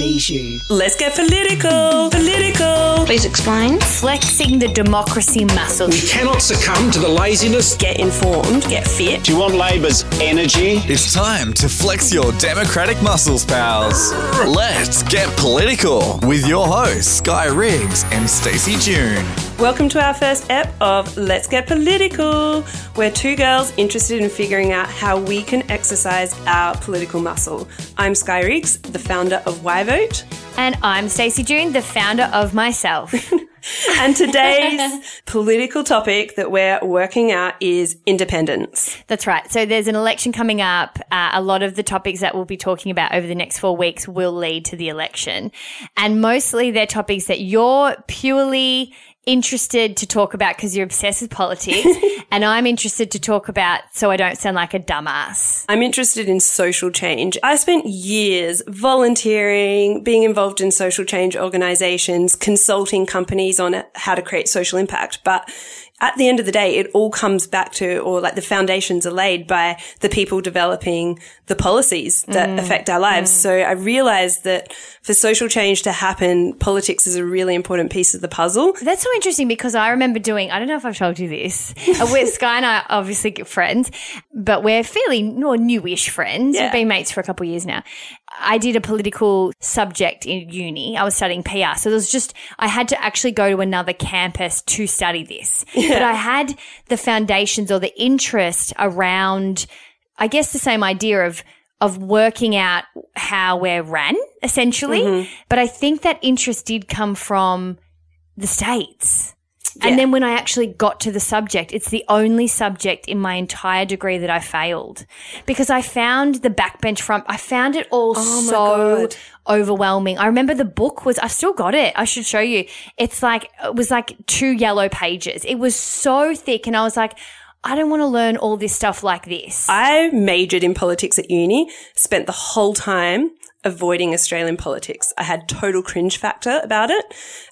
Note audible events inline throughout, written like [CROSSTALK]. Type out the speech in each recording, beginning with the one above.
Bijou. Let's get political. Political. Please explain. flexing the democracy muscle. We cannot succumb to the laziness. Get informed. Get fit. Do you want Labor's energy? It's time to flex your democratic muscles, pals. Let's get political with your hosts, Sky Riggs and Stacey June. Welcome to our first ep of Let's Get Political. We're two girls interested in figuring out how we can exercise our political muscle. I'm Sky Riggs, the founder of Why Vote. And I'm Stacey June, the founder of myself. [LAUGHS] And today's [LAUGHS] political topic that we're working out is independence. That's right. So there's an election coming up. Uh, a lot of the topics that we'll be talking about over the next four weeks will lead to the election. And mostly they're topics that you're purely interested to talk about because you're obsessed with politics. [LAUGHS] and I'm interested to talk about so I don't sound like a dumbass. I'm interested in social change. I spent years volunteering, being involved in social change organizations, consulting companies on how to create social impact. But at the end of the day, it all comes back to, or like the foundations are laid by the people developing the policies that affect our lives. So I realized that for social change to happen, politics is a really important piece of the puzzle. That's so interesting because I remember doing, I don't know if I've told you this. Uh, we're, [LAUGHS] Sky and I obviously good friends, but we're fairly newish friends. Yeah. We've been mates for a couple of years now. I did a political subject in uni. I was studying PR. So it was just, I had to actually go to another campus to study this. [LAUGHS] But I had the foundations or the interest around, I guess the same idea of, of working out how we're ran essentially. Mm-hmm. But I think that interest did come from the States. And then when I actually got to the subject, it's the only subject in my entire degree that I failed because I found the backbench front. I found it all Oh so God. overwhelming. I remember the book was, I've still got it. I should show you. It's like, it was like two yellow pages. It was so thick. And I was like, I don't want to learn all this stuff like this. I majored in politics at uni, spent the whole time avoiding Australian politics. I had total cringe factor about it.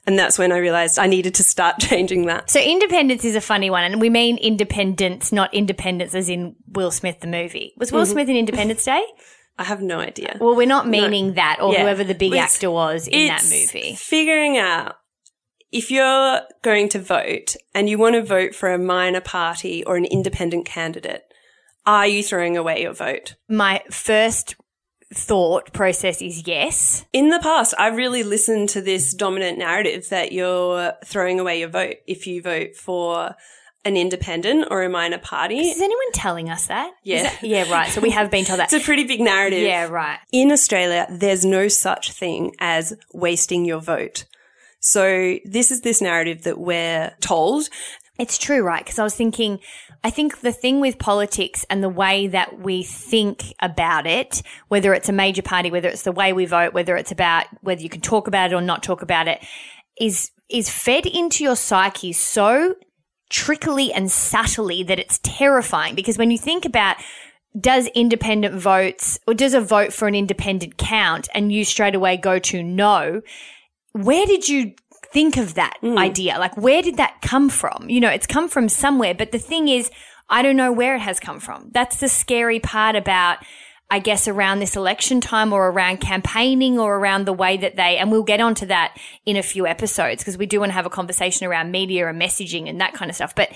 And that's when I realized I needed to start [LAUGHS] changing that. So independence is a funny one, and we mean independence, not independence as in Will Smith the movie. Was Will mm-hmm. Smith in Independence Day? [LAUGHS] I have no idea. Well, we're not meaning that, or Yeah. whoever the big It's- actor was in that movie. Figuring out if you're going to vote and you want to vote for a minor party or an independent candidate, are you throwing away your vote? My first thought process is yes. In the past, I've really listened to this dominant narrative that you're throwing away your vote if you vote for an independent or a minor party. Is anyone telling us that? Yeah. that- yeah, right. So we have been told that. [LAUGHS] It's a pretty big narrative. yeah, right. In Australia, there's no such thing as wasting your vote. So this is this narrative that we're told. It's true, right? Because I was thinking, I think the thing with politics and the way that we think about it, whether it's a major party, whether it's the way we vote, whether it's about whether you can talk about it or not talk about it, is is fed into your psyche so trickily and subtly that it's terrifying. Because when you think about does independent votes or does a vote for an independent count and you straight away go to no, where did you think of that mm. idea? Like, where did that come from? You know, it's come from somewhere, but the thing is, I don't know where it has come from. That's the scary part about, I guess, around this election time or around campaigning or around the way that they, and we'll get onto that in a few episodes because we do want to have a conversation around media and messaging and that kind of stuff. But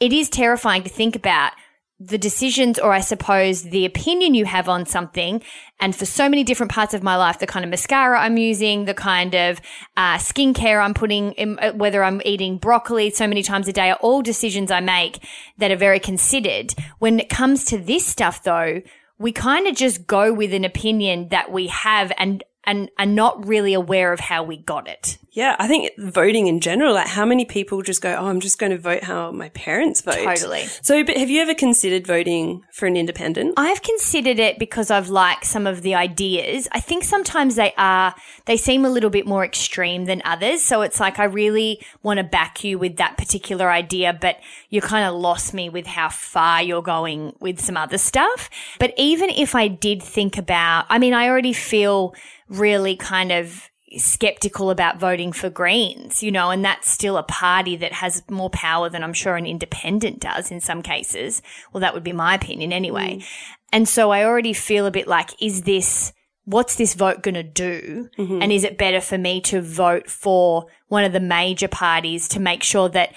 it is terrifying to think about the decisions or I suppose the opinion you have on something. And for so many different parts of my life, the kind of mascara I'm using, the kind of uh, skincare I'm putting in, uh, whether I'm eating broccoli so many times a day are all decisions I make that are very considered. When it comes to this stuff though, we kind of just go with an opinion that we have and and are not really aware of how we got it. Yeah, I think voting in general, like how many people just go, oh, I'm just going to vote how my parents vote. Totally. So, but have you ever considered voting for an independent? I've considered it because I've liked some of the ideas. I think sometimes they are, they seem a little bit more extreme than others. So it's like, I really want to back you with that particular idea, but you kind of lost me with how far you're going with some other stuff. But even if I did think about, I mean, I already feel really kind of skeptical about voting for Greens, you know, and that's still a party that has more power than I'm sure an independent does in some cases. Well, that would be my opinion anyway. Mm. And so I already feel a bit like, is this, what's this vote going to do? Mm-hmm. And is it better for me to vote for one of the major parties to make sure that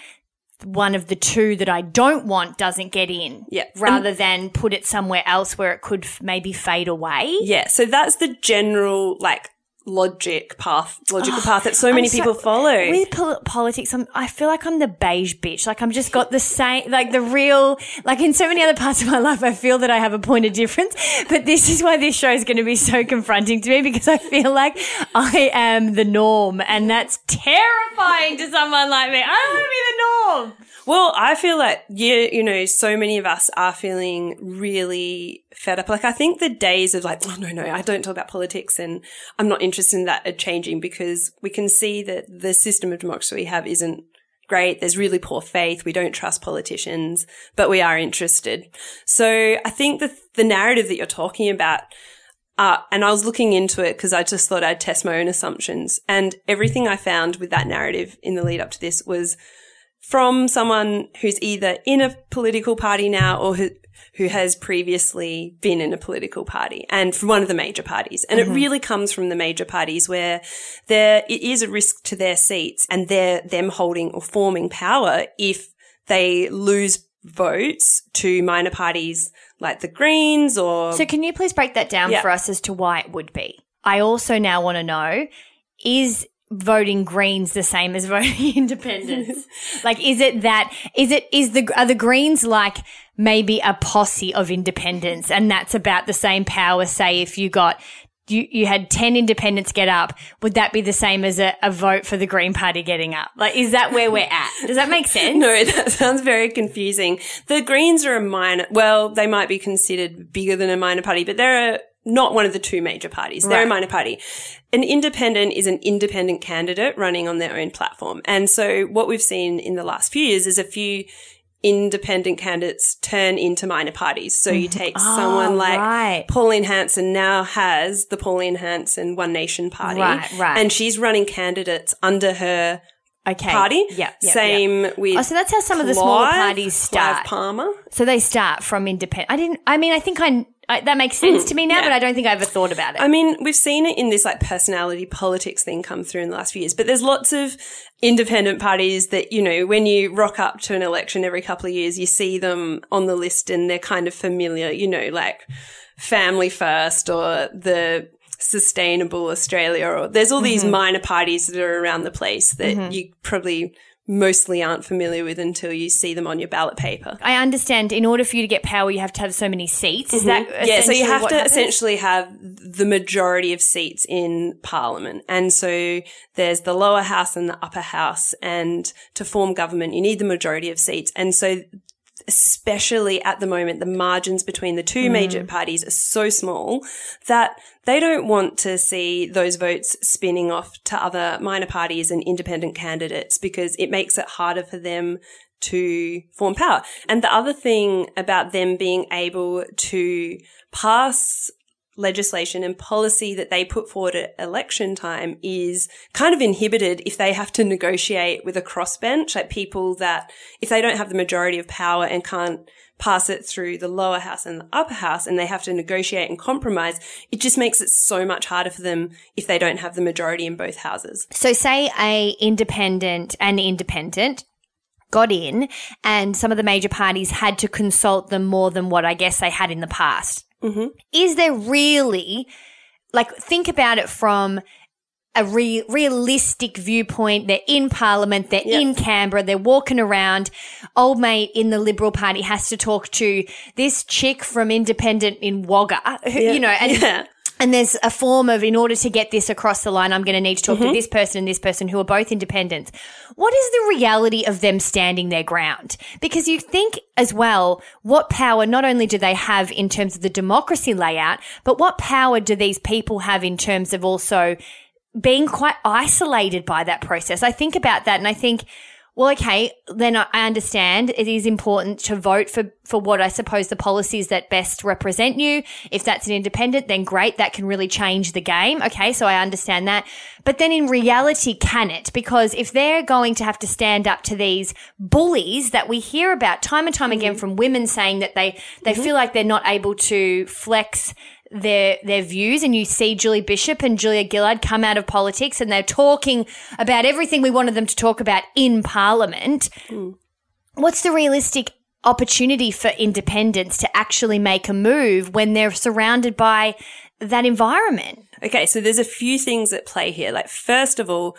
one of the two that I don't want doesn't get in? Yeah. Rather than put it somewhere else where it could f- maybe fade away. Yeah, so that's the general like logic path, logical path that so [SIGHS] many so- people follow. With pol- politics, I'm, I feel like I'm the beige bitch. Like I'm just got the same, like the real, like in so many other parts of my life, I feel that I have a point of difference. But this is why this show is going to be so confronting to me because I feel like I am the norm and that's terrifying to someone like me. I don't want to be the norm. Well, I feel like you, you know, so many of us are feeling really fed up. Like I think the days of like, oh no, no, I don't talk about politics and I'm not interested in that are changing because we can see that the system of democracy we have isn't great. There's really poor faith. We don't trust politicians, but we are interested. So I think the, the narrative that you're talking about uh, and I was looking into it because I just thought I'd test my own assumptions. And everything I found with that narrative in the lead up to this was from someone who's either in a political party now or who, has previously been in a political party and from one of the major parties. And it mm-hmm. really comes from the major parties where there, it is a risk to their seats and they're them holding or forming power if they lose votes to minor parties like the Greens or So can you please break that down Yeah. for us as to why it would be? I also now want to know is voting Greens the same as [LAUGHS] voting independents? [LAUGHS] like is it that is it is the are the Greens like maybe a posse of independents and that's about the same power say if you got you, you had 10 independents get up, would that be the same as a, a vote for the Green Party getting up? Like, is that where we're at? Does that make sense? [LAUGHS] No, that sounds very confusing. The Greens are a minor, well, they might be considered bigger than a minor party, but they're a, not one of the two major parties. They're a minor party. An independent is an independent candidate running on their own platform. And so what we've seen in the last few years is a few independent candidates turn into minor parties. So you take someone like Mm-hmm. Ah, right. Pauline Hanson now has the Pauline Hanson One Nation Party. Right, right. And she's running candidates under her Okay. party. Yeah. yeah, Same yeah. with Oh, so that's how some of the smaller Clive- parties Clive start. Palmer. So they start from independent. I didn't. I mean, I think I, I that makes sense to me now, mm. but I don't think I ever thought about it. I mean, we've seen it in this like personality politics thing come through in the last few years, but there's lots of independent parties that, you know, when you rock up to an election every couple of years, you see them on the list and they're kind of familiar, you know, like Family First or the Sustainable Australia or there's all these mm-hmm. minor parties that are around the place that mm-hmm. you probably mostly aren't familiar with until you see them on your ballot paper. I understand. In order for you to get power, you have to have so many seats. Is that Mm-hmm. yeah, so you have to happens? essentially have the majority of seats in parliament. And so there's the lower house and the upper house. And to form government, you need the majority of seats. And so especially at the moment, the margins between the two mm. major parties are so small that they don't want to see those votes spinning off to other minor parties and independent candidates because it makes it harder for them to form power. And the other thing about them being able to pass legislation and policy that they put forward at election time is kind of inhibited if they have to negotiate with a crossbench, like people that, if they don't have the majority of power and can't pass it through the lower house and the upper house and they have to negotiate and compromise, it just makes it so much harder for them if they don't have the majority in both houses. So, say a independent and independent got in, and some of the major parties had to consult them more than what I guess they had in the past. Mm-hmm. Is there really, like, think about it from a re- realistic viewpoint. They're in Parliament, they're in Canberra, they're walking around. Old mate in the Liberal Party has to talk to this chick from Independent in Wagga, who, you know, and [LAUGHS] Yeah. And there's a form of, in order to get this across the line, I'm going to need to talk Mm-hmm. to this person and this person who are both independents. What is the reality of them standing their ground? Because you think as well, what power not only do they have in terms of the democracy layout, but what power do these people have in terms of also being quite isolated by that process? I think about that and I think, well, okay, then I understand it is important to vote for, for what I suppose the policies that best represent you. If that's an independent, then great. That can really change the game. Okay. So I understand that. But then in reality, can it? Because if they're going to have to stand up to these bullies that we hear about time and time again mm-hmm. from women saying that they, they mm-hmm. feel like they're not able to flex their their views and you see Julie Bishop and Julia Gillard come out of politics and they're talking about everything we wanted them to talk about in parliament. Hmm. What's the realistic opportunity for independents to actually make a move when they're surrounded by that environment? Okay, so there's a few things at play here. Like, first of all,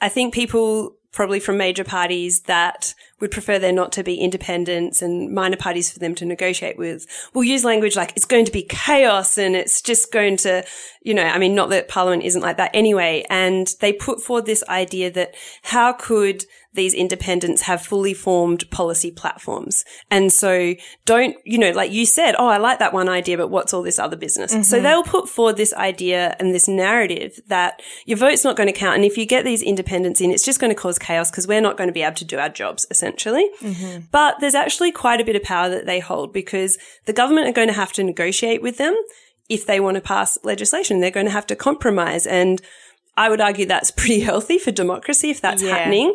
I think people probably from major parties that would prefer there not to be independents and minor parties for them to negotiate with will use language like it's going to be chaos and it's just going to, you know, I mean, not that parliament isn't like that anyway. And they put forward this idea that how could these independents have fully formed policy platforms. And so don't, you know, like you said, oh, I like that one idea, but what's all this other business? So mm-hmm. they'll put forward this idea and this narrative that your vote's not going to count. And if you get these independents in, it's just going to cause chaos because we're not going to be able to do our jobs essentially. Mm-hmm. But there's actually quite a bit of power that they hold because the government are going to have to negotiate with them if they want to pass legislation. They're going to have to compromise. And I would argue that's pretty [LAUGHS] healthy for democracy if that's Yeah. happening.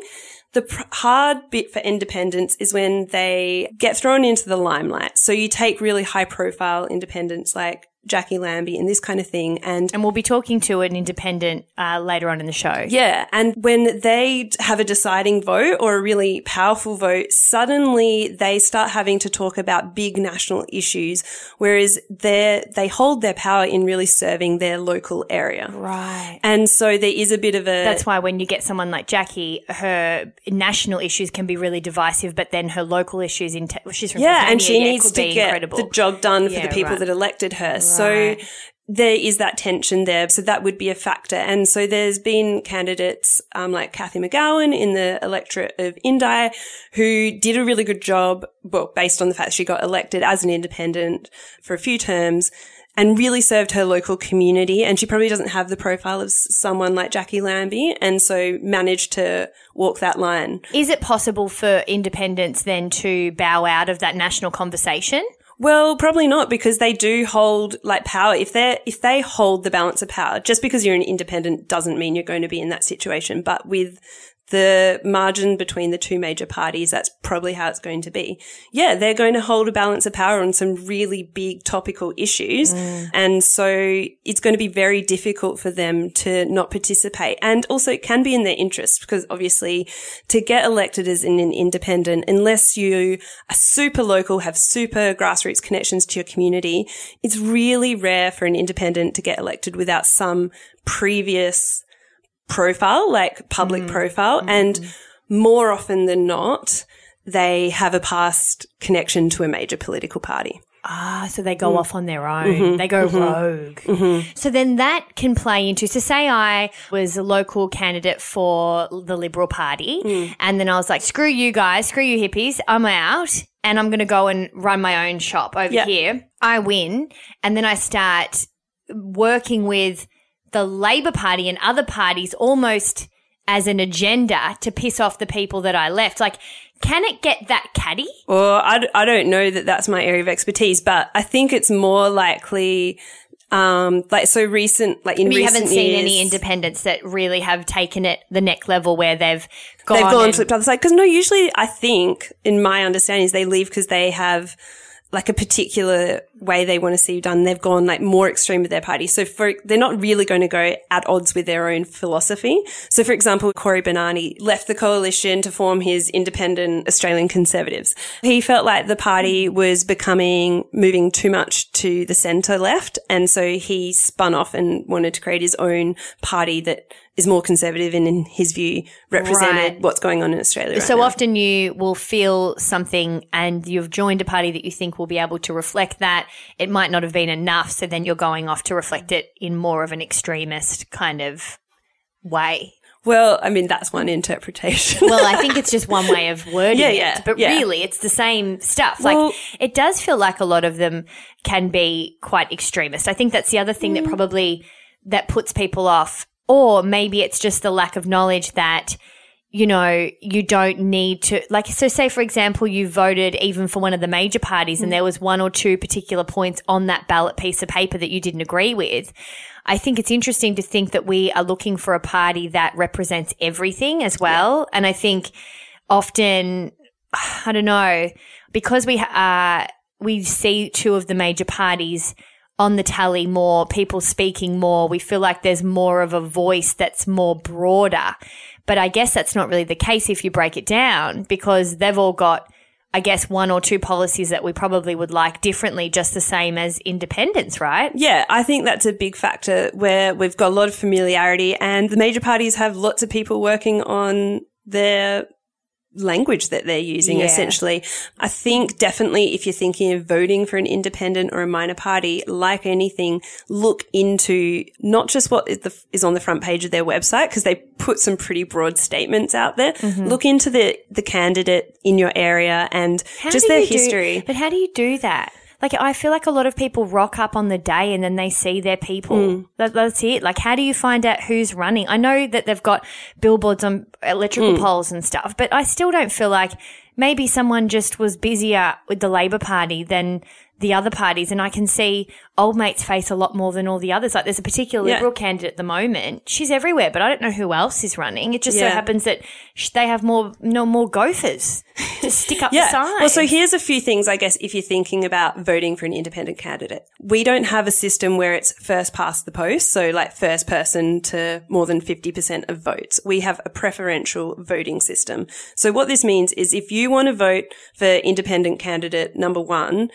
The pr- hard bit for independents is when they get thrown into the limelight. So you take really high profile independents like Jacqui Lambie and this kind of thing. And And we'll be talking to an independent uh, later on in the show. yeah. And when they have a deciding vote or a really powerful vote, suddenly they start having to talk about big national issues, whereas they they hold their power in really serving their local area. Right. And so there is a bit of a That's why when you get someone like Jacqui, her national issues can be really divisive, but then her local issues in te- well, she's from yeah, and she yeah, needs to be get incredible. the job done for Yeah, the people right. that elected her. So Right. there is that tension there. So that would be a factor. And so there's been candidates um, like Cathy McGowan in the electorate of Indi who did a really good job, well, based on the fact she got elected as an independent for a few terms. And really served her local community. And she probably doesn't have the profile of someone like Jacqui Lambie. And so managed to walk that line. Is it possible for independents then to bow out of that national conversation? Well, probably not because they do hold like power. If they if they hold the balance of power, just because you're an independent doesn't mean you're going to be in that situation. But with the margin between the two major parties, that's probably how it's going to be. Yeah, they're going to hold a balance of power on some really big topical issues. Mm. And so it's going to be very difficult for them to not participate. And also it can be in their interest because obviously to get elected as an independent, unless you are super local, have super grassroots connections to your community, it's really rare for an independent to get elected without some previous profile, like public mm-hmm. profile. Mm-hmm. And more often than not, they have a past connection to a major political party. Ah, so they go mm. off on their own. Mm-hmm. They go rogue. So then that can play into. So say I was a local candidate for the Liberal Party, mm. and then I was like, "Screw you guys, screw you hippies, I'm out." And I'm going to go and run my own shop over Yeah. here. I win. And then I start working with the Labor Party and other parties almost as an agenda to piss off the people that I left. Like, can it get that catty? Or I, d- I don't know that that's my area of expertise, but I think it's more likely, um, like so recent, like in you recent haven't seen years, any independents that really have taken it the next level where they've gone. they've gone and- flipped other side. Because no, usually I think, in my understanding, is they leave because they have like a particular way they want to see you done. They've gone like more extreme with their party. So for, they're not really going to go at odds with their own philosophy. So for example, Cory Bernardi left the coalition to form his independent Australian Conservatives. He felt like the party was becoming, moving too much to the centre left. And so he spun off and wanted to create his own party that is more conservative and in his view represented Right. what's going on in Australia. right So now. often you will feel something and you've joined a party that you think will be able to reflect that. It might not have been enough. So then you're going off to reflect it in more of an extremist kind of way. Well, I mean, that's one interpretation. Well, I think [LAUGHS] it's just one way of wording Yeah, yeah, it, but yeah. really it's the same stuff. Well- like it does feel like a lot of them can be quite extremist. I think that's the other thing that Mm. probably that puts people off or maybe it's just the lack of knowledge that you know, you don't need to, like, so say, for example, you voted even for one of the major parties and mm. there was one or two particular points on that ballot piece of paper that you didn't agree with. I think it's interesting to think that we are looking for a party that represents everything as well. And I think often, [SIGHS] I don't know, because we are, we see two of the major parties on the tally more, people speaking more, we feel like there's more of a voice that's more broader. But I guess that's not really the case if you break it down because they've all got, I guess, one or two policies that we probably would like differently, just the same as independents, right? Yeah, I think that's a big factor where we've got a lot of familiarity and the major parties have lots of people working on their language that they're using Yeah. essentially. I think definitely if you're thinking of voting for an independent or a minor party, like anything, look into not just what is, the, is on the front page of their website because they put some pretty broad statements out there. Mm-hmm. Look into the the candidate in your area and How just their you do- history. but how do you do that? Like, I feel like a lot of people rock up on the day and then they see their people. Hmm. That, that's it. Like, how do you find out who's running? I know that they've got billboards on electrical Hmm. poles and stuff, but I still don't feel like maybe someone just was busier with the Labor Party than the other parties. And I can see old mate's face a lot more than all the others. Like, there's a particular Yeah. Liberal candidate at the moment. She's everywhere, but I don't know who else is running. It just so happens that they have more, no more gophers to stick up [LAUGHS] the signs. Well, so here's a few things, I guess, if you're thinking about voting for an independent candidate. We don't have a system where it's first past the post. So like first person to more than 50% of votes. We have a preferential voting system. So what this means is if you want to vote for independent candidate number one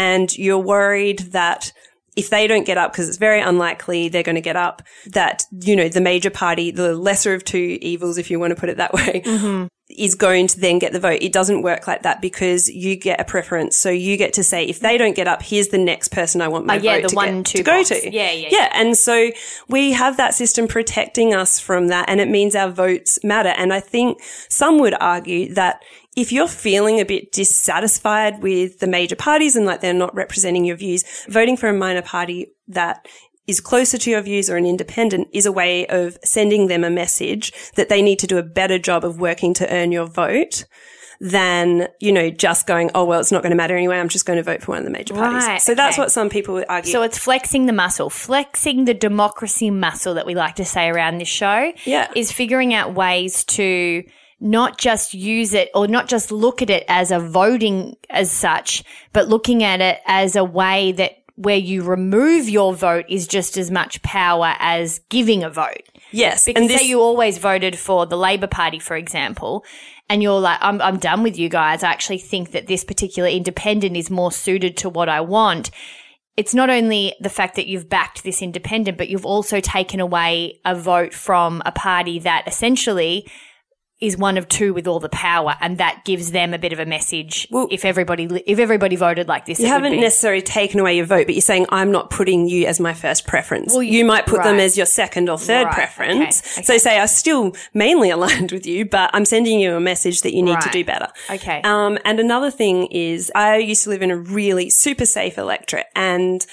and you're worried that if they don't get up, because it's very unlikely they're going to get up, that, you know, the major party, the lesser of two evils, if you want to put it that way, mm-hmm. is going to then get the vote. It doesn't work like that because you get a preference. So you get to say, if they don't get up, here's the next person I want my Oh, yeah, vote the to, one get, to go to. Yeah, yeah, Yeah. And so we have that system protecting us from that. And it means our votes matter. And I think some would argue that if you're feeling a bit dissatisfied with the major parties and like they're not representing your views, voting for a minor party that is closer to your views or an independent is a way of sending them a message that they need to do a better job of working to earn your vote than, you know, just going, oh, well, it's not going to matter anyway. I'm just going to vote for one of the major parties. Right, so that's what some people argue. So it's flexing the muscle, flexing the democracy muscle that we like to say around this show. Yeah. Is figuring out ways to not just use it or not just look at it as a voting as such, but looking at it as a way that where you remove your vote is just as much power as giving a vote. yes. Because and this, say you always voted for the Labor Party, for example, and you're like, I'm, I'm done with you guys. I actually think that this particular independent is more suited to what I want. It's not only the fact that you've backed this independent, but you've also taken away a vote from a party that essentially is one of two with all the power, and that gives them a bit of a message. Well- if everybody if everybody voted like this, you haven't necessarily taken away your vote, but you're saying I'm not putting you as my first preference. Well, you might put them as your second or third Right, preference. okay, So say I'm still mainly [LAUGHS] aligned with you, but I'm sending you a message that you need to do better. Okay. Um, and another thing is I used to live in a really super safe electorate and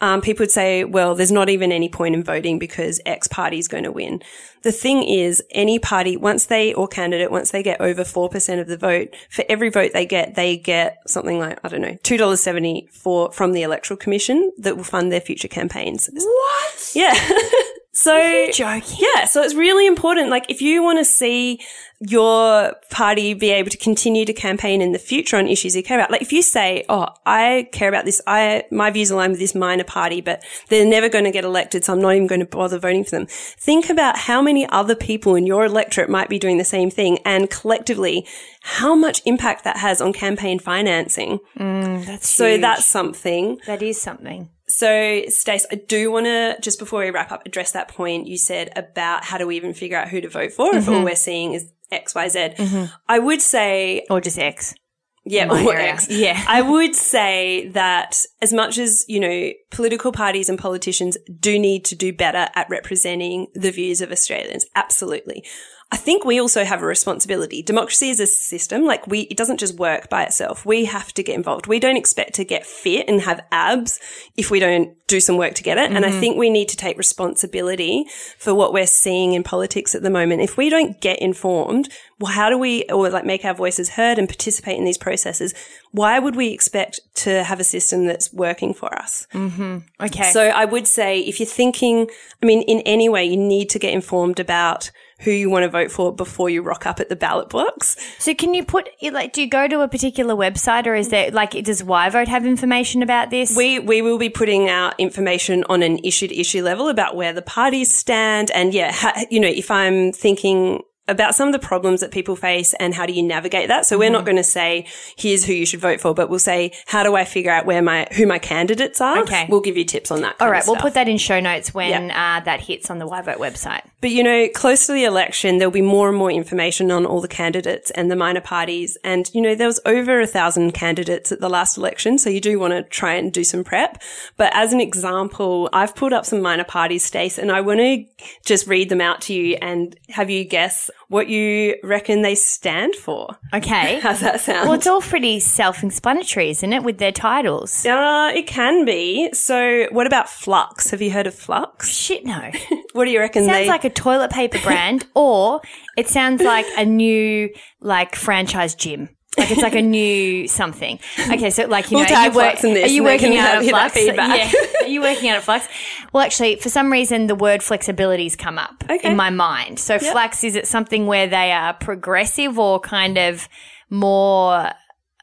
um, people would say, well, there's not even any point in voting because X party is going to win. The thing is, any party, once they, or candidate, once they get over 4% of the vote, for every vote they get, they get something like, I don't know, $2.70 for, from the Electoral Commission that will fund their future campaigns. what? Yeah. [LAUGHS] so joking? Yeah, so it's really important. Like if you want to see your party be able to continue to campaign in the future on issues you care about, like if you say, "Oh, I care about this. I my views align with this minor party, but they're never going to get elected, so I'm not even going to bother voting for them." Think about how many other people in your electorate might be doing the same thing, and collectively, how much impact that has on campaign financing. Mm, that's So huge. that's something. that is something. So, Stace, I do want to, just before we wrap up, address that point you said about how do we even figure out who to vote for if mm-hmm. all we're seeing is X, Y, Z. Mm-hmm. I would say, Or just X. Yeah, or area. X. Yeah. I would say that as much as, you know, political parties and politicians do need to do better at representing the views of Australians, absolutely. I think we also have a responsibility. Democracy is a system. Like we, it doesn't just work by itself. We have to get involved. We don't expect to get fit and have abs if we don't do some work to get it. And I mm-hmm. think we need to take responsibility for what we're seeing in politics at the moment. If we don't get informed, well, how do we, or like make our voices heard and participate in these processes? Why would we expect to have a system that's working for us? Mm-hmm. Okay. So I would say if you're thinking, I mean, in any way, you need to get informed about who you want to vote for before you rock up at the ballot box. So can you put like do you go to a particular website or is there like does YVote have information about this? We we will be putting out information on an issue to issue level about where the parties stand, and yeah, ha, you know, if I'm thinking about some of the problems that people face and how do you navigate that. So we're Mm-hmm. not going to say here's who you should vote for, but we'll say how do I figure out where my who my candidates are. Okay. we'll give you tips on that. All right, we'll put that in show notes when uh, that hits on the Why Vote website. But you know, close to the election, there'll be more and more information on all the candidates and the minor parties. And you know, there was over a thousand candidates at the last election, so you do want to try and do some prep. But as an example, I've pulled up some minor parties, Stace, and I want to just read them out to you and have you guess what you reckon they stand for. Okay. [LAUGHS] How's that sound? well, it's all pretty self-explanatory, isn't it, with their titles? uh, it can be. So, what about Flux? Have you heard of Flux? Shit, no. [LAUGHS] What do you reckon sounds they? like a toilet paper brand, or it sounds like a new like franchise gym. Like it's like a [LAUGHS] new something. Okay, so like you We'll know, are you, work, Flux in this are you working out at Flux? Yeah. [LAUGHS] Are you working out at Flux? Well, actually, for some reason, the word flexibility's come up Okay. in my mind. So Flux is it something where they are progressive or kind of more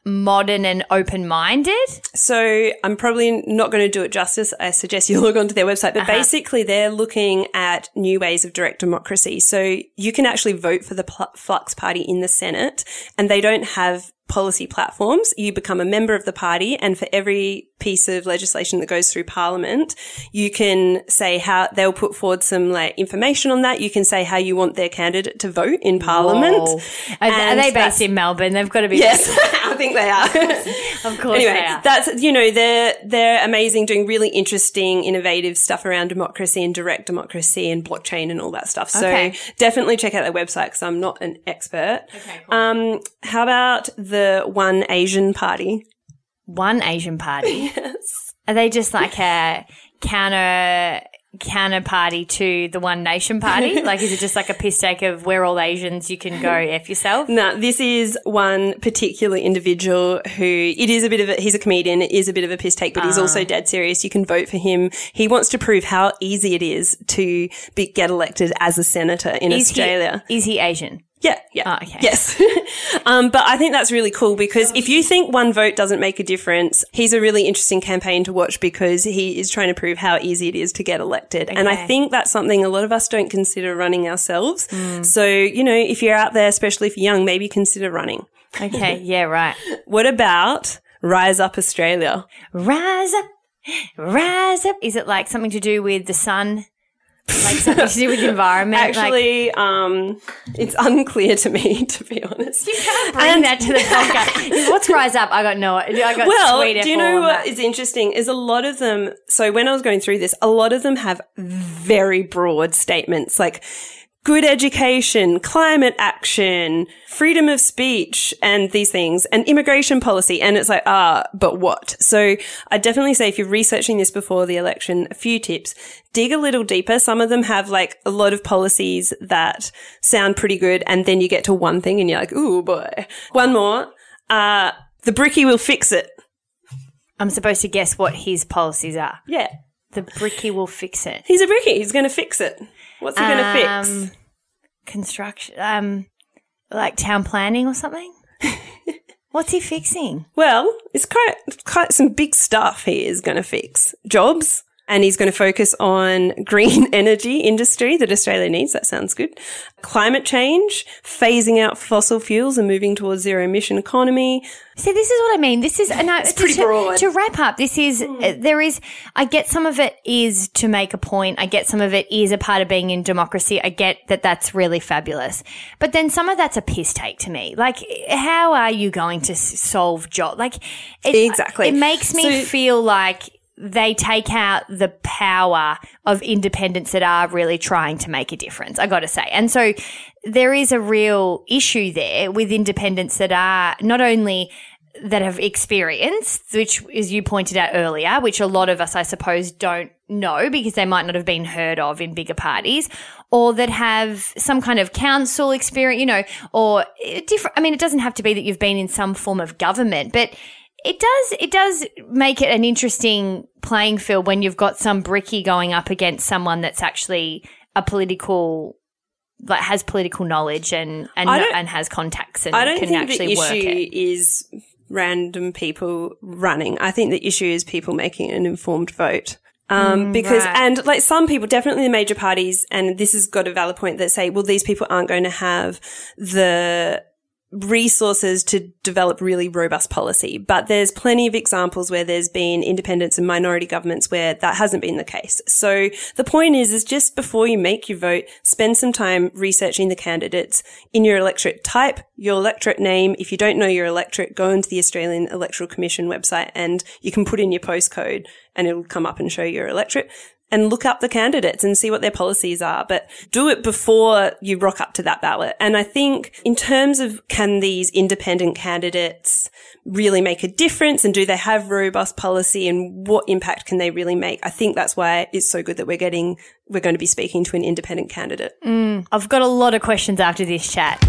modern and open-minded? So I'm probably not going to do it justice. I suggest you [LAUGHS] log onto their website, but uh-huh. basically they're looking at new ways of direct democracy. So you can actually vote for the Flux Party in the Senate and they don't have policy platforms. You become a member of the party and for every piece of legislation that goes through parliament, you can say how they'll put forward some like information on that. You can say how you want their candidate to vote in parliament. Are, are they based in Melbourne? They've got to be. Yes, [LAUGHS] I think they are. [LAUGHS] of course anyway, they are. that's you know they're they're amazing, doing really interesting, innovative stuff around democracy and direct democracy and blockchain and all that stuff. So Okay. definitely check out their website because I'm not an expert. Okay, Um, how about the One Asian Party? One Asian party. [LAUGHS] yes. Are they just like a counter counter party to the One Nation party? [LAUGHS] like, is it just like a piss take of we're all Asians, you can go [LAUGHS] f yourself? No, this is one particular individual who it is a bit of a, he's a comedian, it is a bit of a piss take, but he's also Ah. dead serious. You can vote for him. He wants to prove how easy it is to be, get elected as a senator in Is Australia. he is he Asian? Yeah, yeah. Oh, okay. Yes. [LAUGHS] um, but I think that's really cool because if you think one vote doesn't make a difference, he's a really interesting campaign to watch because he is trying to prove how easy it is to get elected. And I think that's something a lot of us don't consider running ourselves. Hmm. So, you know, if you're out there, especially if you're young, maybe consider running. Okay, [LAUGHS] yeah, right. What about Rise Up Australia? Rise up, rise up. Is it like something to do with the sun? Like something to do with the environment? Like- Actually, um, it's unclear to me, [LAUGHS] to be honest. You can't bring that to the podcast. [LAUGHS] What's rise up? I got no. I got well, sweet do you know what is interesting? Is a lot of them. So when I was going through this, a lot of them have very broad statements like good education, climate action, freedom of speech, and these things, and immigration policy. And it's like, ah, but what? So I definitely say if you're researching this before the election, a few tips. Dig a little deeper. Some of them have like a lot of policies that sound pretty good. And then you get to one thing and you're like, ooh boy. One more. Uh, the bricky will fix it. I'm supposed to guess what his policies are. Yeah. The bricky will fix it. He's a bricky. He's going to fix it. What's he going to fix? Um, Construction, um, like town planning or something. [LAUGHS] What's he fixing? Well, it's quite, quite some big stuff he is going to fix. Jobs. And he's going to focus on [LAUGHS] green energy industry that Australia needs. That sounds good. Climate change, phasing out fossil fuels and moving towards zero emission economy. See, this is what I mean. This is and I, pretty to, broad. to wrap up. This is uh, there is. I get some of it is to make a point. I get some of it is a part of being in democracy. I get that that's really fabulous, but then some of that's a piss take to me. Like, how are you going to solve job? Like, it, Exactly. It makes me So- feel like they take out the power of independents that are really trying to make a difference. I got to say, and so there is a real issue there with independents that are not only that have experience, which as you pointed out earlier, which a lot of us, I suppose, don't know because they might not have been heard of in bigger parties, or that have some kind of council experience, you know, or eh, different. I mean, it doesn't have to be that you've been in some form of government, but it does it does make it an interesting playing field when you've got some bricky going up against someone that's actually a political like has political knowledge and and, and has contacts and I don't can think actually the work issue it. is random people running. I think the issue is people making an informed vote. Um, because, right. and like some people, definitely the major parties, and this has got a valid point that say, well, these people aren't going to have the resources to develop really robust policy. But there's plenty of examples where there's been independents and minority governments where that hasn't been the case. So the point is, is just before you make your vote, spend some time researching the candidates in your electorate. Type your electorate name. If you don't know your electorate, go into the Australian Electoral Commission website and you can put in your postcode and it'll come up and show your electorate and look up the candidates and see what their policies are, but do it before you rock up to that ballot. And I think in terms of can these independent candidates really make a difference and do they have robust policy and what impact can they really make? I think that's why it's so good that we're getting, we're going to be speaking to an independent candidate. Mm. I've got a lot of questions after this chat.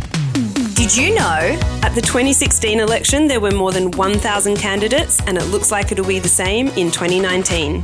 Did you know? At the 2016 election, there were more than 1,000 candidates and it looks like it'll be the same in 2019.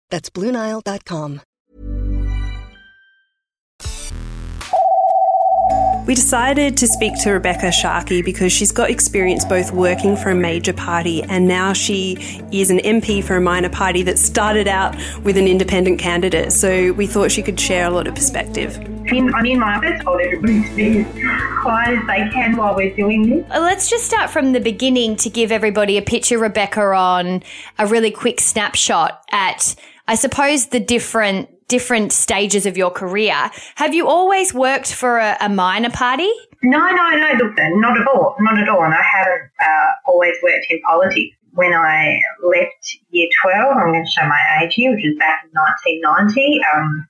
That's BlueNile.com. We decided to speak to Rebekha Sharkie because she's got experience both working for a major party and now she is an MP for a minor party that started out with an independent candidate. So we thought she could share a lot of perspective. in, I'm in my office, told everybody to be as quiet as they can while we're doing this. Uh, Let's just start from the beginning to give everybody a picture, Rebekha, on a really quick snapshot at, I suppose, the different different stages of your career. Have you always worked for a, a minor party? No, no, no, look, not at all, not at all. And I haven't uh, always worked in politics. When I left year 12, I'm going to show my age here, which is back in 1990. Um,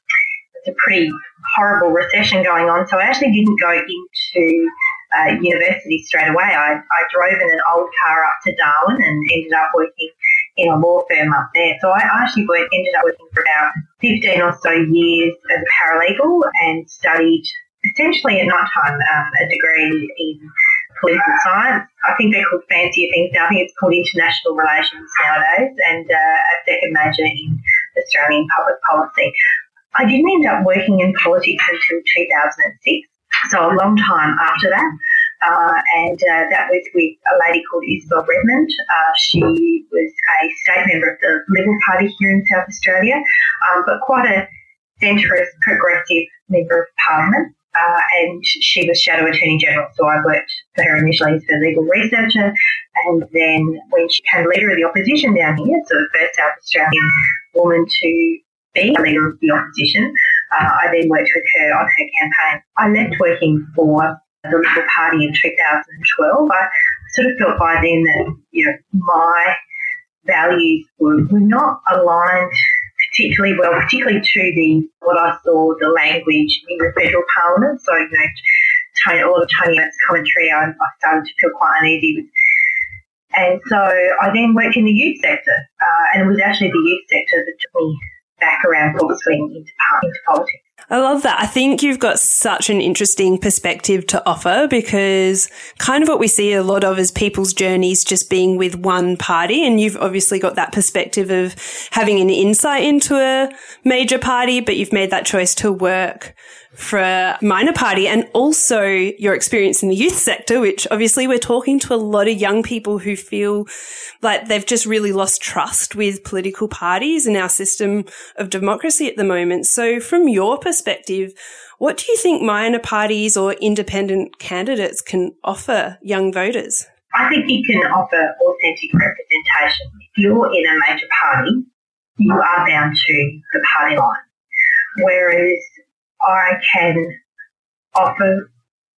it's a pretty horrible recession going on, so I actually didn't go into uh, university straight away. I, I drove in an old car up to Darwin and ended up working in a law firm up there. So I actually worked, ended up working for about 15 or so years as a paralegal and studied essentially at night time um, a degree in political science. I think they're called fancier things now. I think it's called international relations nowadays and uh, a second major in Australian public policy. I didn't end up working in politics until 2006, so a long time after that. Uh, and uh, that was with a lady called Isobel Redmond. Uh, she was a state member of the Liberal Party here in South Australia, um, but quite a centrist, progressive member of Parliament. Uh, and she was Shadow Attorney General, so I worked for her initially as a legal researcher, and then when she became leader of the opposition down here, so the first South Australian woman to be a leader of the opposition, uh, I then worked with her on her campaign. I left working for the Liberal Party in 2012. I sort of felt by then that you know my values were, were not aligned particularly well, particularly to the what I saw the language in the federal parliament. So you know, Tony, a lot of Tony Abbott's commentary, I, I started to feel quite uneasy. And so I then worked in the youth sector, uh, and it was actually the youth sector that took me back around full swing into, into politics. I love that. I think you've got such an interesting perspective to offer because kind of what we see a lot of is people's journeys just being with one party. And you've obviously got that perspective of having an insight into a major party, but you've made that choice to work for minor party and also your experience in the youth sector, which obviously we're talking to a lot of young people who feel like they've just really lost trust with political parties and our system of democracy at the moment. So from your perspective, what do you think minor parties or independent candidates can offer young voters? I think you can offer authentic representation. If you're in a major party, you are bound to the party line. Whereas I can offer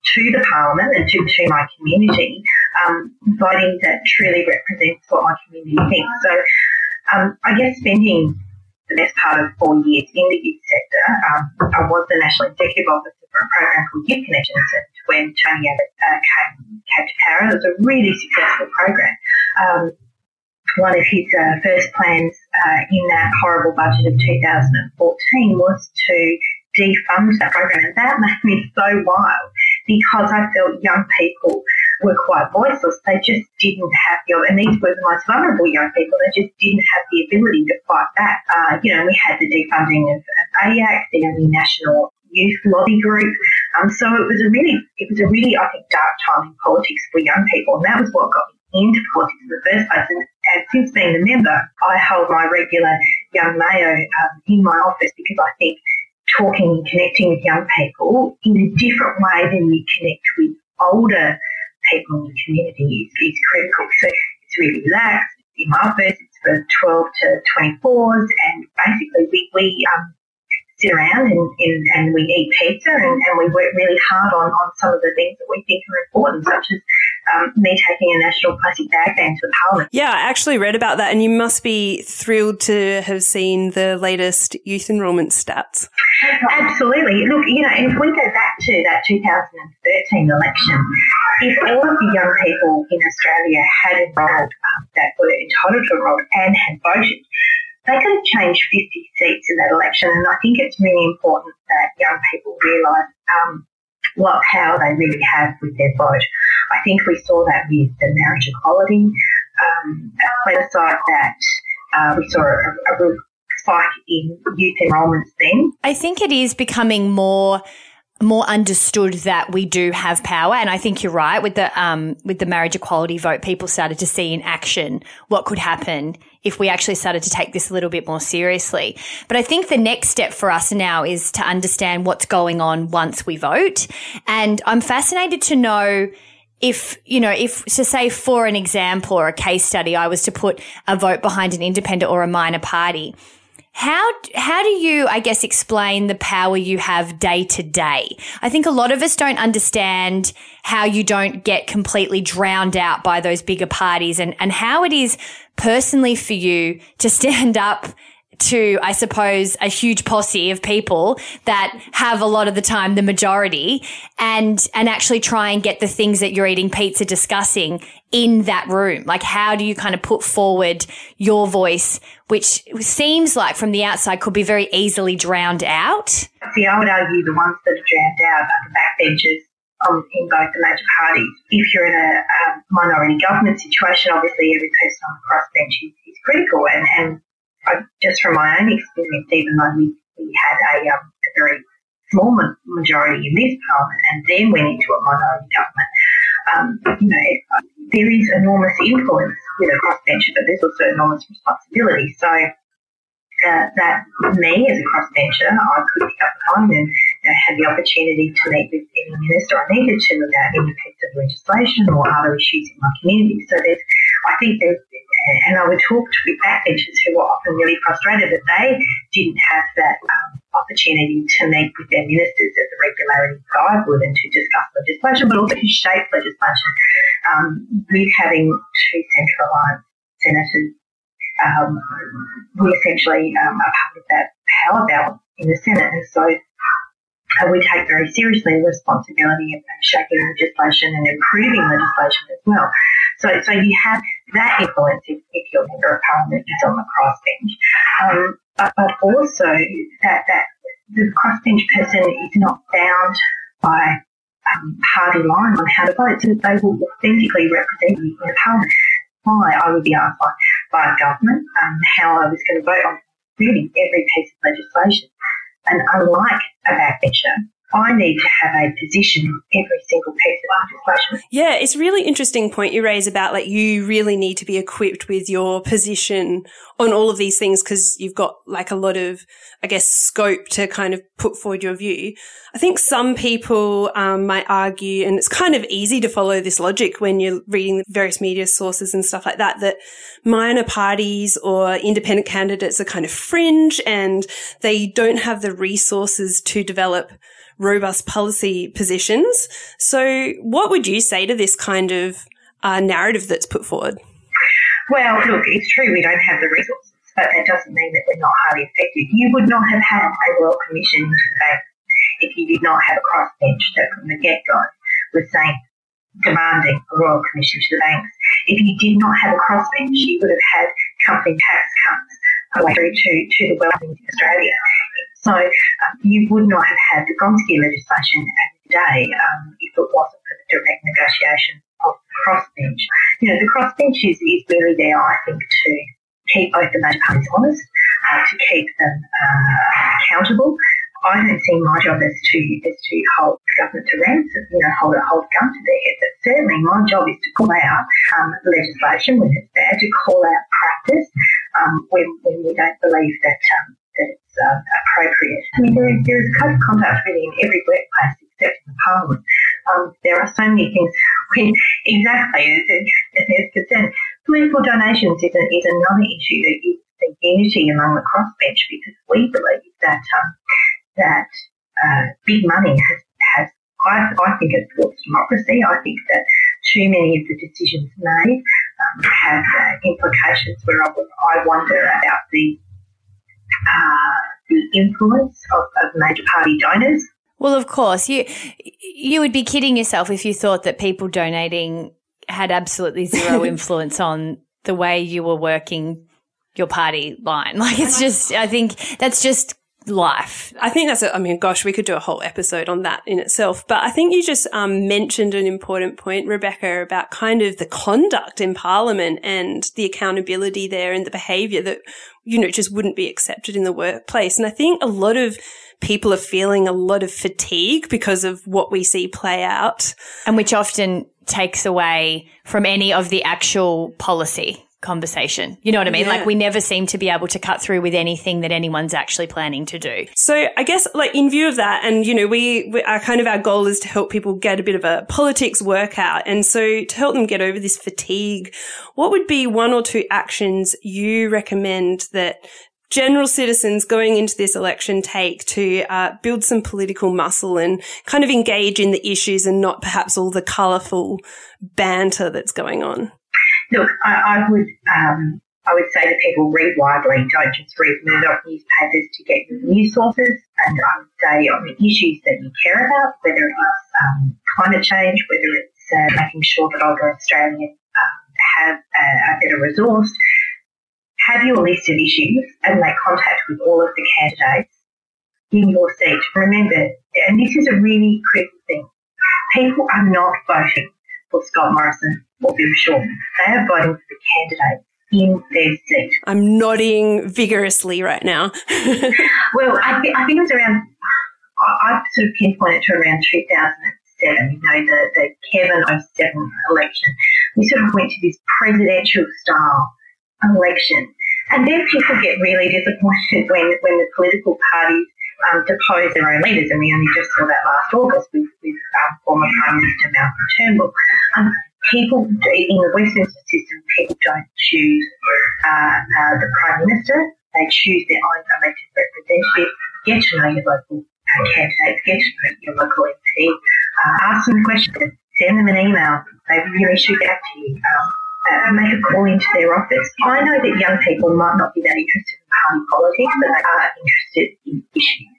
to the Parliament and to, to my community um, voting that truly represents what my community thinks. So um, I guess spending the best part of four years in the youth sector, um, I was the National Executive Officer for a program called Youth Connections when Tony Abbott uh, came, came to power. It was a really successful program. Um, one of his uh, first plans uh, in that horrible budget of 2014 was to defund that program. And that made me so wild because I felt young people were quite voiceless. They just didn't have the, and these were the most vulnerable young people, they just didn't have the ability to fight back. Uh, you know, we had the defunding of, of the only national youth lobby group. Um, so it was a really, it was a really, I think, dark time in politics for young people. And that was what got me into politics in the first place. And, and since being a member, I hold my regular young Mayo um, in my office because I think talking and connecting with young people in a different way than you connect with older people in the community is, is critical. So it's really relaxed. In my office, it's for 12 to 24s, and basically we, we um, around and, and, and we eat pizza and, and, we work really hard on, on some of the things that we think are important, such as um, me taking a national plastic bag ban to the parliament. Yeah, I actually read about that, and you must be thrilled to have seen the latest youth enrolment stats. Absolutely. Look, you know, if we go back to that 2013 election, if all of the young people in Australia had enrolled um, that were entitled to enroll and had voted, they could have changed 50 seats in that election. And I think it's really important that young people realise um, what power they really have with their vote. I think we saw that with the marriage equality um, plebiscite that uh, we saw a, a real spike in youth enrolments then. I think it is becoming more more understood that we do have power. And I think you're right with the, um, with the marriage equality vote, people started to see in action what could happen if we actually started to take this a little bit more seriously. But I think the next step for us now is to understand what's going on once we vote. And I'm fascinated to know if, you know, if to say for an example or a case study, I was to put a vote behind an independent or a minor party how how do you, I guess, explain the power you have day to day? I think a lot of us don't understand how you don't get completely drowned out by those bigger parties, and and how it is personally for you to [LAUGHS] stand up to, I suppose, a huge posse of people that have a lot of the time the majority and, and actually try and get the things that you're eating pizza discussing in that room? Like, how do you kind of put forward your voice, which seems like from the outside could be very easily drowned out? See, I would argue the ones that are drowned out are the backbenchers in both the major parties. If you're in a um, minority government situation, obviously every person on the crossbench is, is critical and, and I, just from my own experience, even though we, we had a, um, a very small majority in this parliament and then went into a minority government, um, you know, there is enormous influence with a crossbencher, but there's also enormous responsibility. So uh, that me as a crossbencher, I could pick up the phone and had the opportunity to meet with any minister I needed to about any piece of legislation or other issues in my community. So there's, I think there's and I would talk to backbenchers who were often really frustrated that they didn't have that um, opportunity to meet with their ministers at the regularity that I would and to discuss legislation, but also to shape legislation. Um, with having two centre alliance senators, um, we essentially um, are part of that power balance in the Senate, and so uh, we take very seriously the responsibility of shaping legislation and improving legislation as well. So, so you have that influence if, if your member of parliament is on the crossbench. Um, but, but also that, that the crossbench person is not bound by um, party line on how to vote, so they will authentically represent you in the parliament. Why I would be asked by, by government um, how I was going to vote on really every piece of legislation. And unlike a backbencher, I need to have a position on every single piece of legislation. Yeah, it's a really interesting point you raise about like you really need to be equipped with your position on all of these things because you've got like a lot of, I guess, scope to kind of put forward your view. I think some people um, might argue, and it's kind of easy to follow this logic when you're reading the various media sources and stuff like that, that minor parties or independent candidates are kind of fringe and they don't have the resources to develop robust policy positions. So what would you say to this kind of uh, narrative that's put forward? Well, look, it's true we don't have the resources, but that doesn't mean that we're not highly effective. You would not have had a Royal Commission into the bank if you did not have a crossbench that from the get-go was saying, demanding a Royal Commission to the banks. If you did not have a crossbench, you would have had company tax cuts through to, to the wealthy in Australia. So um, you would not have had the Gonski legislation at the day um, if it wasn't for the direct negotiation of the crossbench. You know, the crossbench is, is really there, I think, to keep both the major parties honest, uh, to keep them uh, accountable. I don't see my job as to as to hold the government to ransom, you know, hold a hold gun to their head. But certainly, my job is to call out um, legislation when it's bad, to call out practice um, when when we don't believe that um, appropriate. I mean, there is, there is code of conduct really in every workplace except in the Parliament. Um, there are so many things when, exactly, there's concern. Political donations is, a, is another issue that is the unity among the crossbench because we believe that um, that uh, big money has, has I, I think it thwarts democracy. I think that too many of the decisions made um, have uh, implications where I, I wonder about the uh, the influence of, of major party donors. Well, of course, you you would be kidding yourself if you thought that people donating had absolutely zero [LAUGHS] influence on the way you were working your party line. Like it's just, I think that's just life. I think that's, a, I mean, gosh, we could do a whole episode on that in itself. But I think you just um, mentioned an important point, Rebekha, about kind of the conduct in Parliament and the accountability there and the behaviour that, you know, just wouldn't be accepted in the workplace. And I think a lot of people are feeling a lot of fatigue because of what we see play out. And which often takes away from any of the actual policy conversation. You know what I mean? Yeah. Like we never seem to be able to cut through with anything that anyone's actually planning to do. So I guess like in view of that, and you know, we, we our kind of our goal is to help people get a bit of a politics workout. And so to help them get over this fatigue, what would be one or two actions you recommend that general citizens going into this election take to uh, build some political muscle and kind of engage in the issues and not perhaps all the colourful banter that's going on? Look, I, I would um, I would say to people read widely. Don't just read Murdoch newspapers to get your news sources. And I would say on the issues that you care about, whether it's um, climate change, whether it's uh, making sure that older Australians um, have a, a, better resource, have your list of issues and make contact with all of the candidates in your seat. Remember, and this is a really critical thing, people are not voting for Scott Morrison or Bill Shorten. They are voting for the candidate in their seat. I'm nodding vigorously right now. [LAUGHS] well, I, th- I, think it was around, I, I sort of pinpointed to around 2007, you know, the, the Kevin 07 election. We sort of went to this presidential style election. And then people get really disappointed [LAUGHS] when, when the political parties um, depose their own leaders, and we only just saw that last August with, with um, former Prime Minister Malcolm Turnbull. Um, people in the Westminster system, people don't choose uh, uh, the Prime Minister; they choose their own elected representative. Get to know your local uh, candidates, get to know your local MP, uh, ask them questions, send them an email. They really should get to you. Um, uh, make a call into their office. I know that young people might not be that interested in party politics, but they are interested in issues.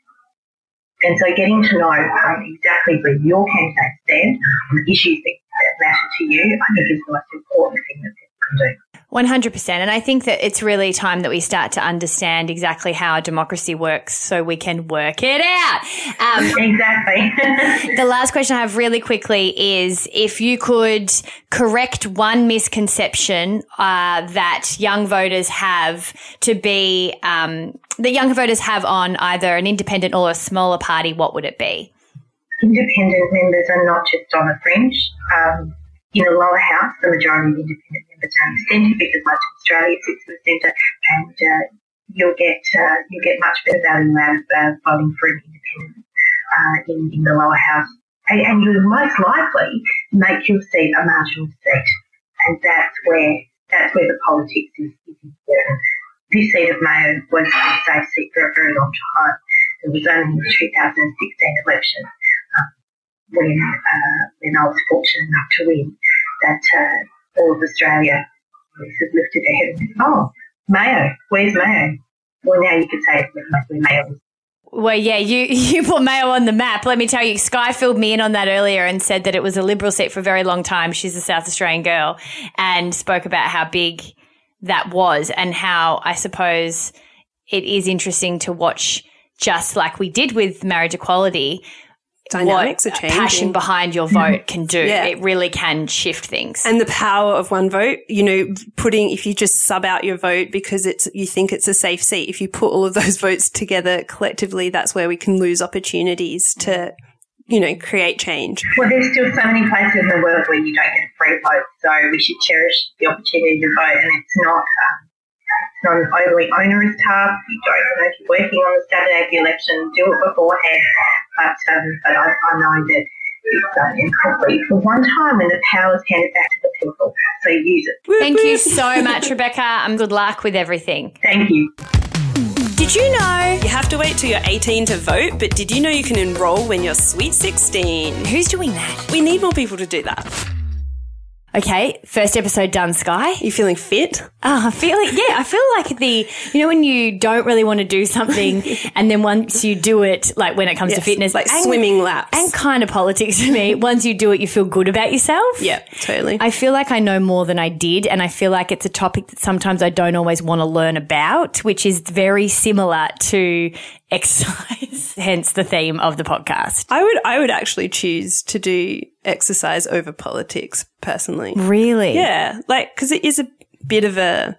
And so getting to know um, exactly where your candidates stand on the issues that, that matter to you, I think is the most important thing that people can do. 100%. And I think that it's really time that we start to understand exactly how democracy works so we can work it out. Um, [LAUGHS] exactly. [LAUGHS] the last question I have really quickly is if you could correct one misconception uh, that young voters have to be, um, that young voters have on either an independent or a smaller party, what would it be? Independent members are not just on the fringe. Um, in the lower house, the majority of independent the centre because much of Australia sits in the centre, and uh, you'll get uh, you'll get much better value out of uh, voting for an independent uh, in, in the lower house, and, and you'll most likely make your seat a marginal seat, and that's where that's where the politics is, is. This seat of Mayo was a safe seat for a very long time. It was only in the 2016 election um, when uh, when I was fortunate enough to win that of Australia has lifted their head oh, Mayo, where's Mayo? Well, now you could say where Mayo. Well, yeah, you, [LAUGHS] you put Mayo on the map. Let me tell you, Sky filled me in on that earlier and said that it was a Liberal seat for a very long time. She's a South Australian girl and spoke about how big that was and how I suppose it is interesting to watch, just like we did with marriage equality, Dynamics what are changing. passion behind your vote can do. Yeah. It really can shift things. and the power of one vote, you know, putting, if you just sub out your vote because it's, you think it's a safe seat, if you put all of those [LAUGHS] votes together collectively, that's where we can lose opportunities to, you know, create change. Well, there's still so many places in the world where you don't get a free vote, so we should cherish the opportunity to vote, and it's not um, it's not an overly onerous task. You don't, know, if you're working on the Saturday of the election, do it beforehand. But um, but I, I know that it's uh, incomplete for one time, and the power's handed back to the people. So use it. Thank you so much, [LAUGHS] Rebekha. And good luck with everything. Thank you. Did you know you have to wait till you're 18 to vote, but did you know you can enroll when you're sweet 16? Who's doing that? We need more people to do that. Okay, first episode done, Sky. You feeling fit? Oh, I feel like, yeah, I feel like the, you know, when you don't really want to do something [LAUGHS] and then once you do it, like when it comes to fitness, like and- swimming laps. and kind of politics to me, once you do it, you feel good about yourself. Yeah, totally. I feel like I know more than I did, and I feel like it's a topic that sometimes I don't always want to learn about, which is very similar to exercise, [LAUGHS] hence the theme of the podcast. I would I would actually choose to do exercise over politics personally. Really? Yeah, like because it is a bit of a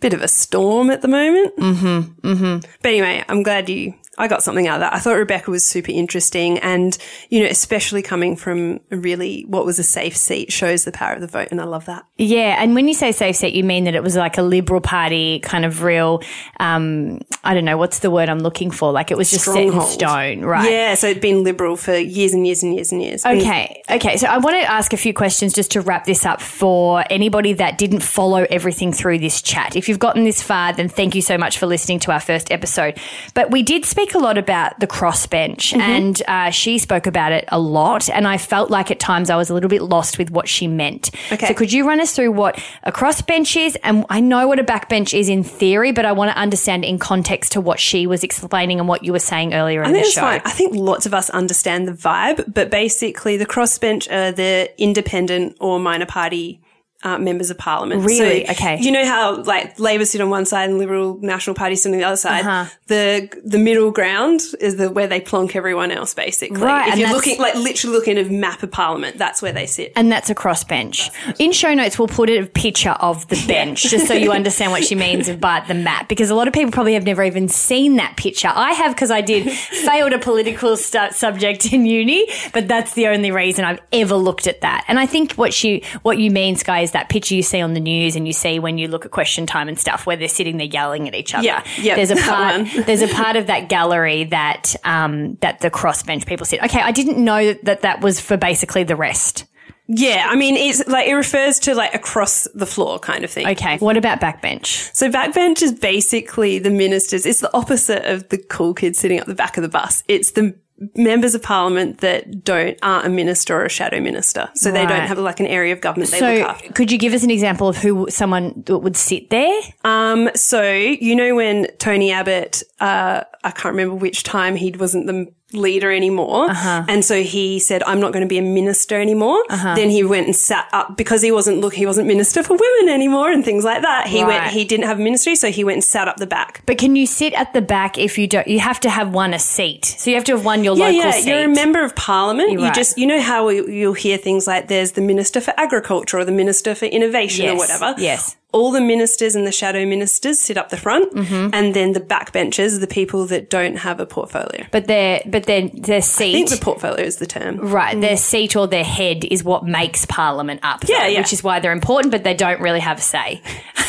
bit of a storm at the moment. Mm-hmm. Mm-hmm. But anyway, I'm glad you. I got something out of that. I thought Rebekha was super interesting, and you know, especially coming from really what was a safe seat shows the power of the vote, and I love that. Yeah, and when you say safe seat, you mean that it was like a Liberal Party kind of real, um, I don't know, what's the word I'm looking for? Like it was just set in stone, right? Yeah, so it'd been liberal for years and years and years and years. Okay. Okay. So I want to ask a few questions just to wrap this up for anybody that didn't follow everything through this chat. If you've gotten this far, then thank you so much for listening to our first episode. But we did speak a lot about the crossbench and uh, she spoke about it a lot. And I felt like at times I was a little bit lost with what she meant. Okay. So could you run us through what a crossbench is? And I know what a backbench is in theory, but I want to understand in context to what she was explaining and what you were saying earlier in I think the show. fine. I think lots of us understand the vibe, but basically the crossbench are the independent or minor party uh, members of parliament. Really? So, Okay. You know how like Labor sit on one side and Liberal National Party sit on the other side. Uh-huh. The the middle ground is the where they plonk everyone else. Basically, Right, If and you're looking like literally looking at a map of parliament, that's where they sit. And that's a crossbench. In show notes, we'll put a picture of the bench just so you understand what she [LAUGHS] means by the map, because a lot of people probably have never even seen that picture. I have because I did failed a political subject in uni, but that's the only reason I've ever looked at that. And I think what she, what you mean, Sky, is that picture you see on the news and you see when you look at question time and stuff, where they're sitting there yelling at each other. Yeah, yeah, There's a part. [LAUGHS] there's a [LAUGHS] part of that gallery that um, that the crossbench people sit. Okay, I didn't know that that was for basically the rest. Yeah, I mean it's like it refers to like across the floor kind of thing. Okay, what about backbench? So backbench is basically the ministers. It's the opposite of the cool kids sitting at the back of the bus. It's the members of parliament that don't aren't a minister or a shadow minister. So they don't have like an area of government they look So, after. could you give us an example of who someone would sit there? Um, so you know when Tony Abbott, uh, I can't remember which time he wasn't the leader anymore. Uh-huh. And so he said, I'm not going to be a minister anymore. Uh-huh. Then he went and sat up because he wasn't look, he wasn't minister for women anymore and things like that. He Right. went, he didn't have ministry. So he went and sat up the back. But can you sit at the back if you don't? You have to have won a seat. So you have to have won your Yeah, local yeah. seat. You're a member of parliament. You're you right. just, you know how you'll hear things like there's the minister for agriculture or the minister for innovation or whatever. yes. All the ministers and the shadow ministers sit up the front, Mm-hmm. and then the backbenchers are the people that don't have a portfolio. But their but their their I seat. think the portfolio is the term. Right, their seat or their head is what makes Parliament up. Yeah, yeah. Which is why they're important, but they don't really have a say.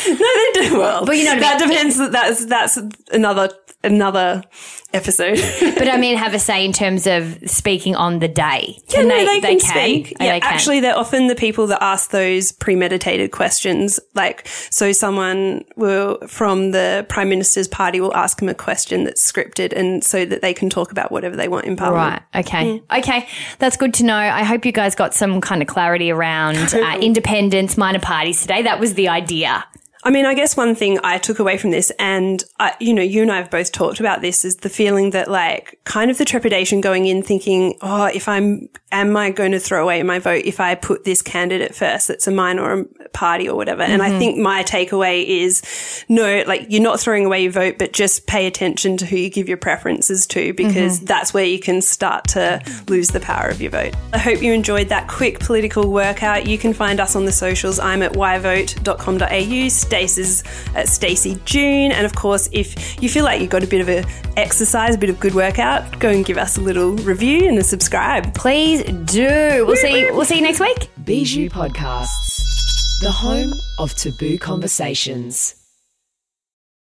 [LAUGHS] No, they do well. But you know what I that mean. depends. That's that's another another episode. [LAUGHS] But I mean, have a say in terms of speaking on the day. Yeah, Can no, they, they, they can speak. Oh, Yeah, they can. actually, they're often the people that ask those premeditated questions. Like, so someone will from the prime minister's party will ask them a question that's scripted, and so that they can talk about whatever they want in parliament. Right. Okay. Okay. That's good to know. I hope you guys got some kind of clarity around [LAUGHS] uh, independence, minor parties today. That was the idea. I mean, I guess one thing I took away from this, and I, you know, you and I have both talked about this, is the feeling that like kind of the trepidation going in, thinking, oh, if I'm, am I going to throw away my vote if I put this candidate first? That's a minor party or whatever. And I mm-hmm. think my takeaway is, no, like you're not throwing away your vote, but just pay attention to who you give your preferences to, because mm-hmm. that's where you can start to lose the power of your vote. I hope you enjoyed that quick political workout. You can find us on the socials. I'm at yvote.com.au. Stace at uh, Stacey June. And of course, if you feel like you got a bit of a exercise, a bit of good workout, go and give us a little review and a subscribe. Please do. We'll see. We'll see you next week. Bijou Podcasts, the home of taboo conversations.